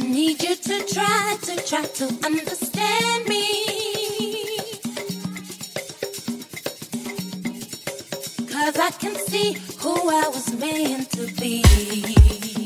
need you to try to try to understand me. Cause I can see who I was meant to be.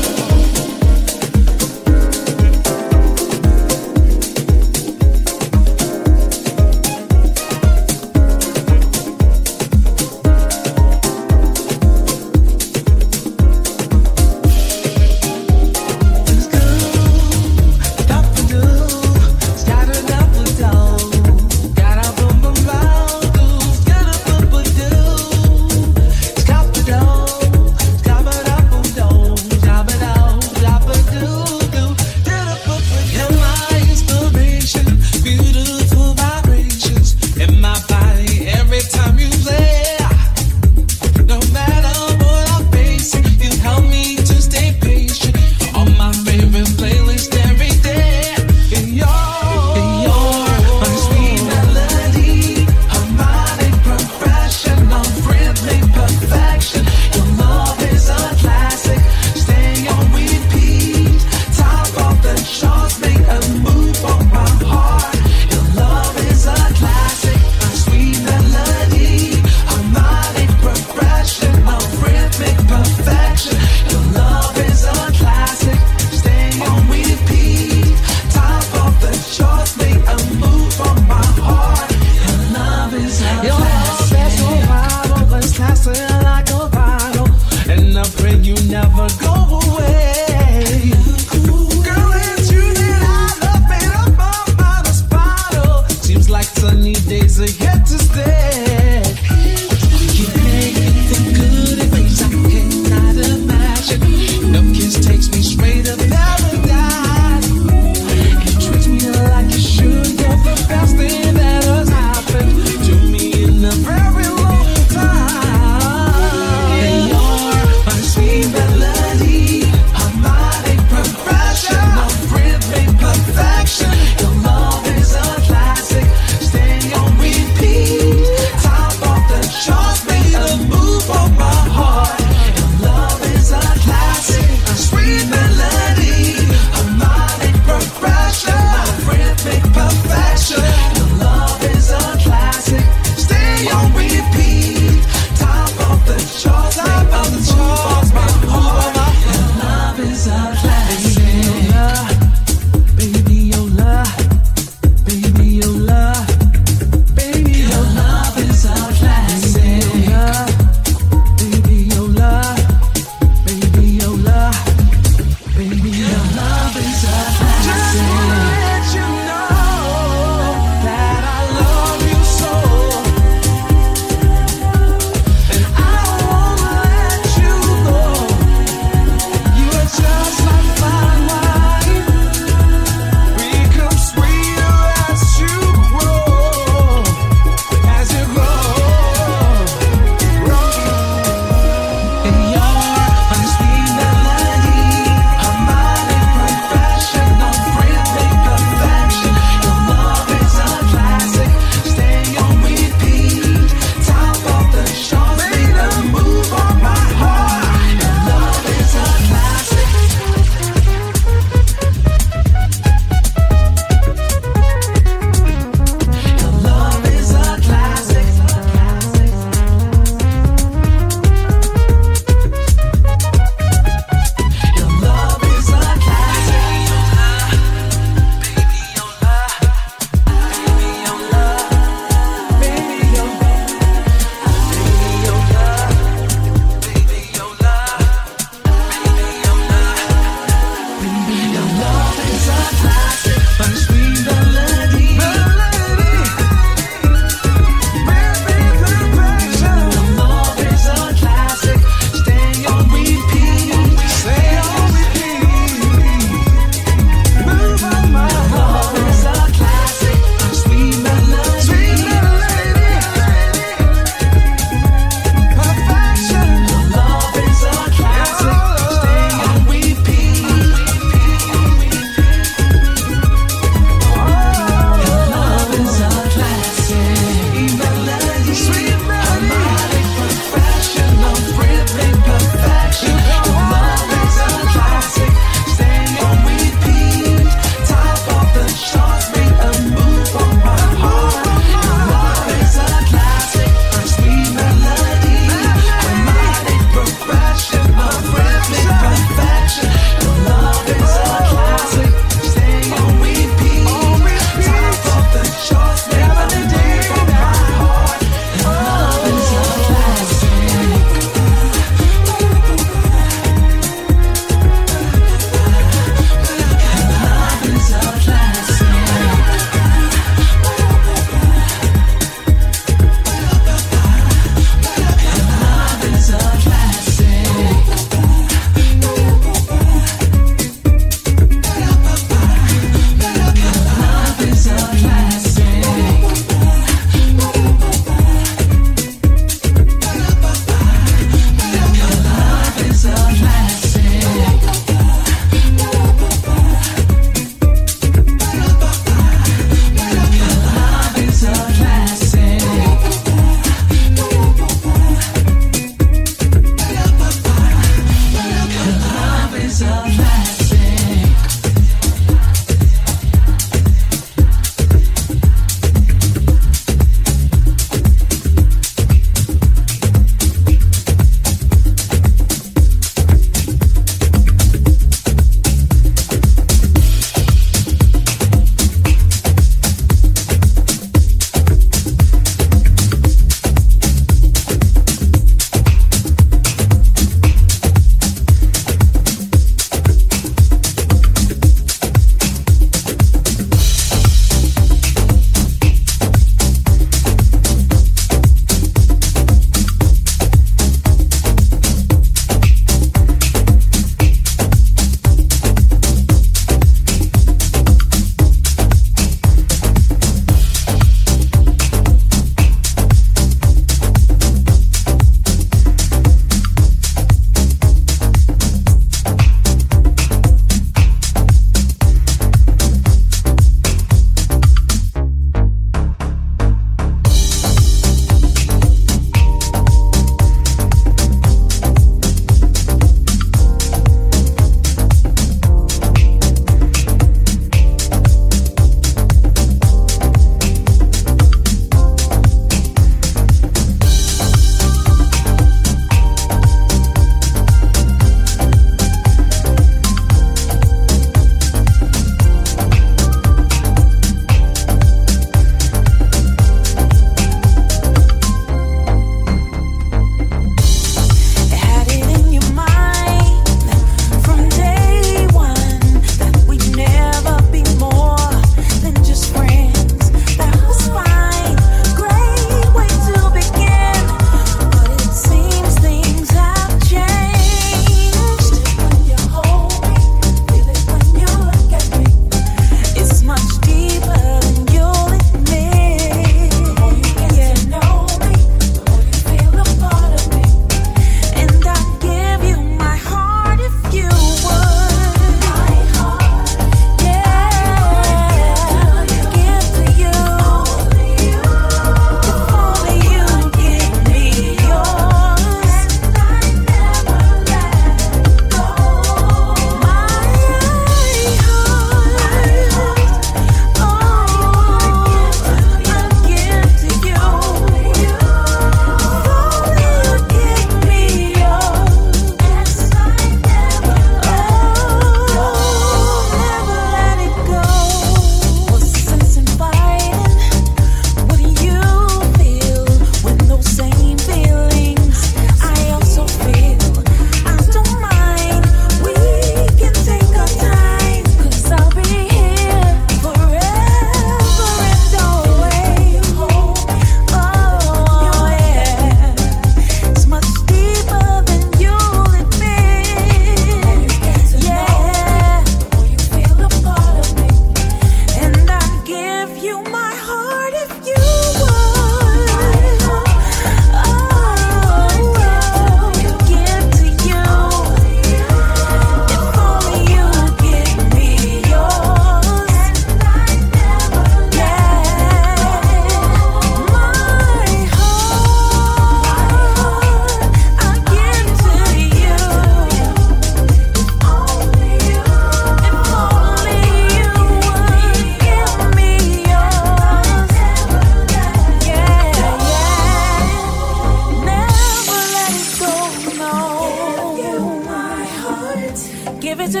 My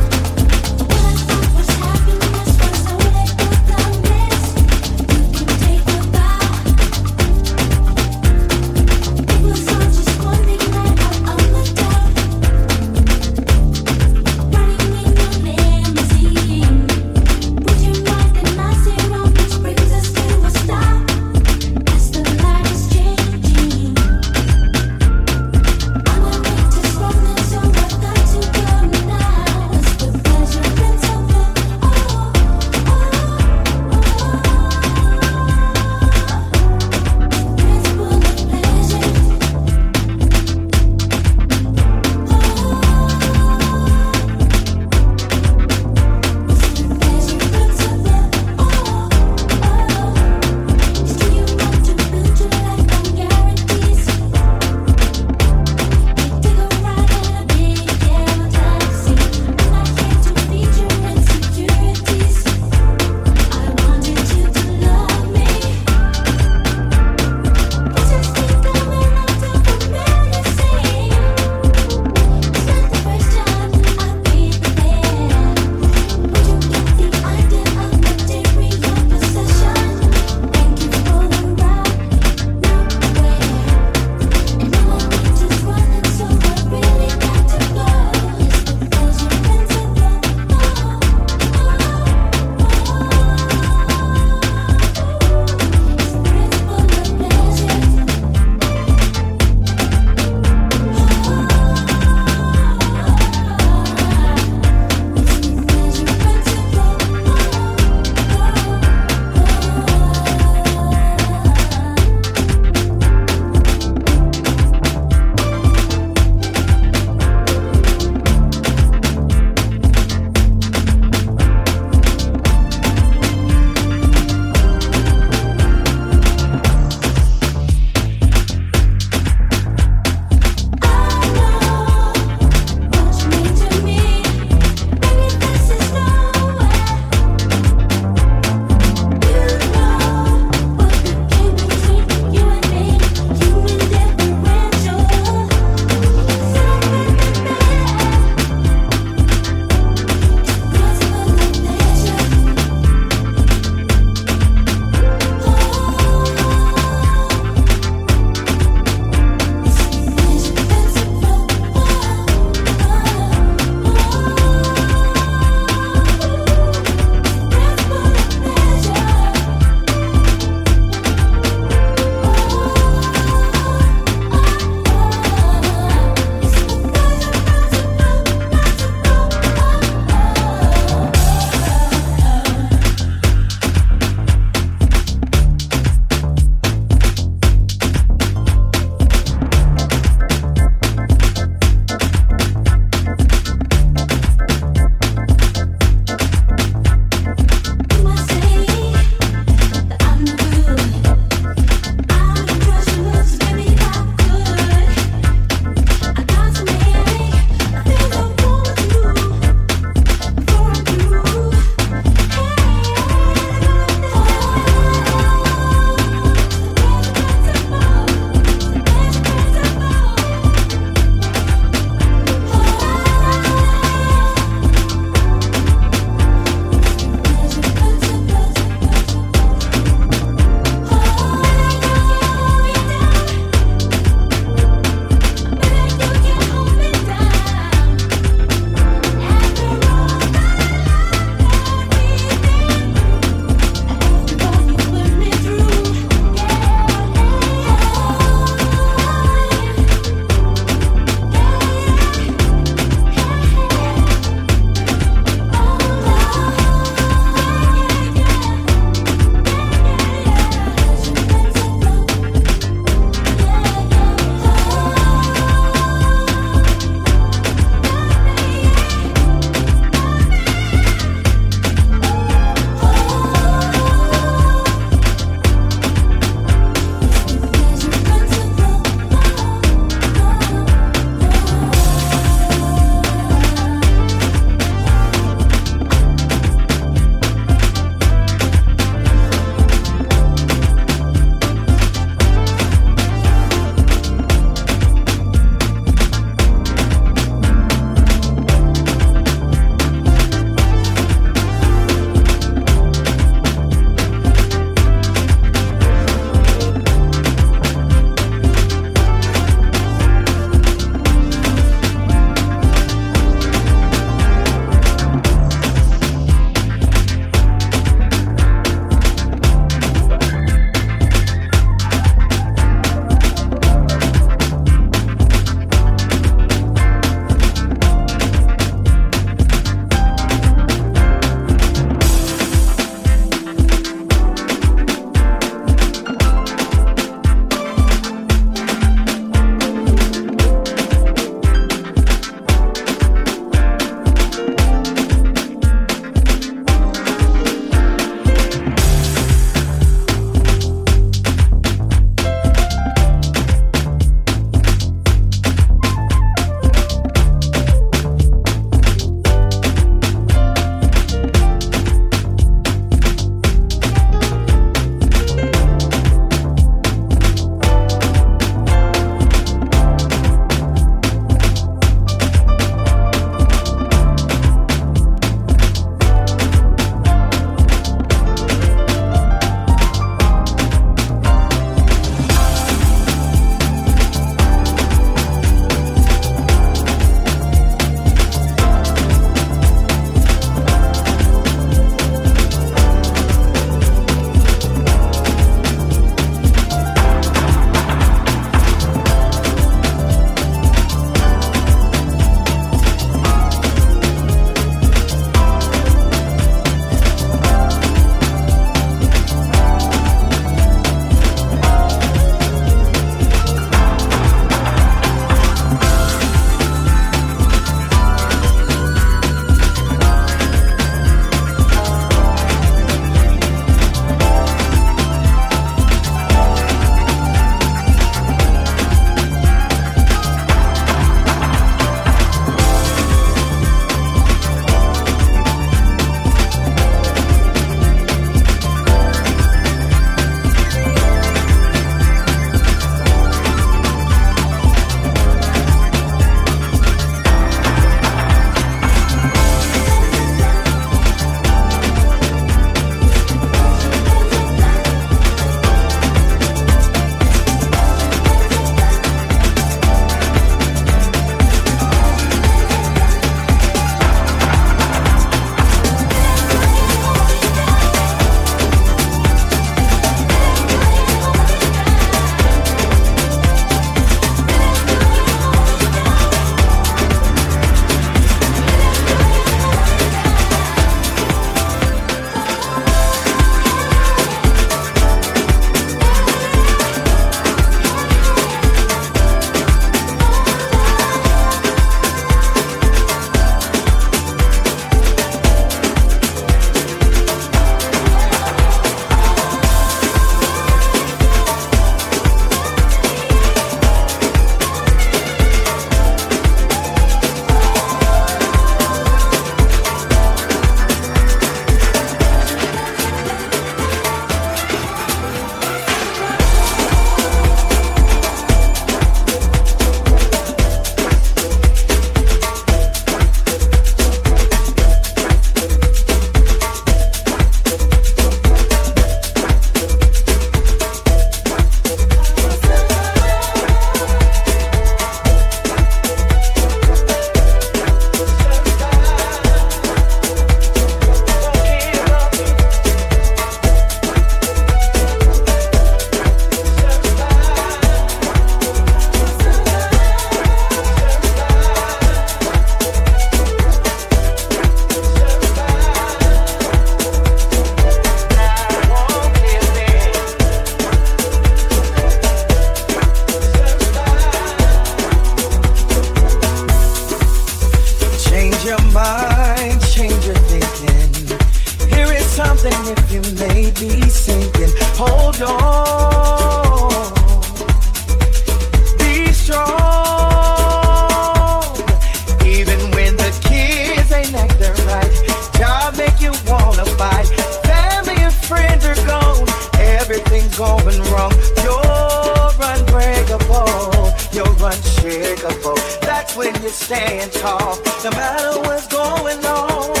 what's going on.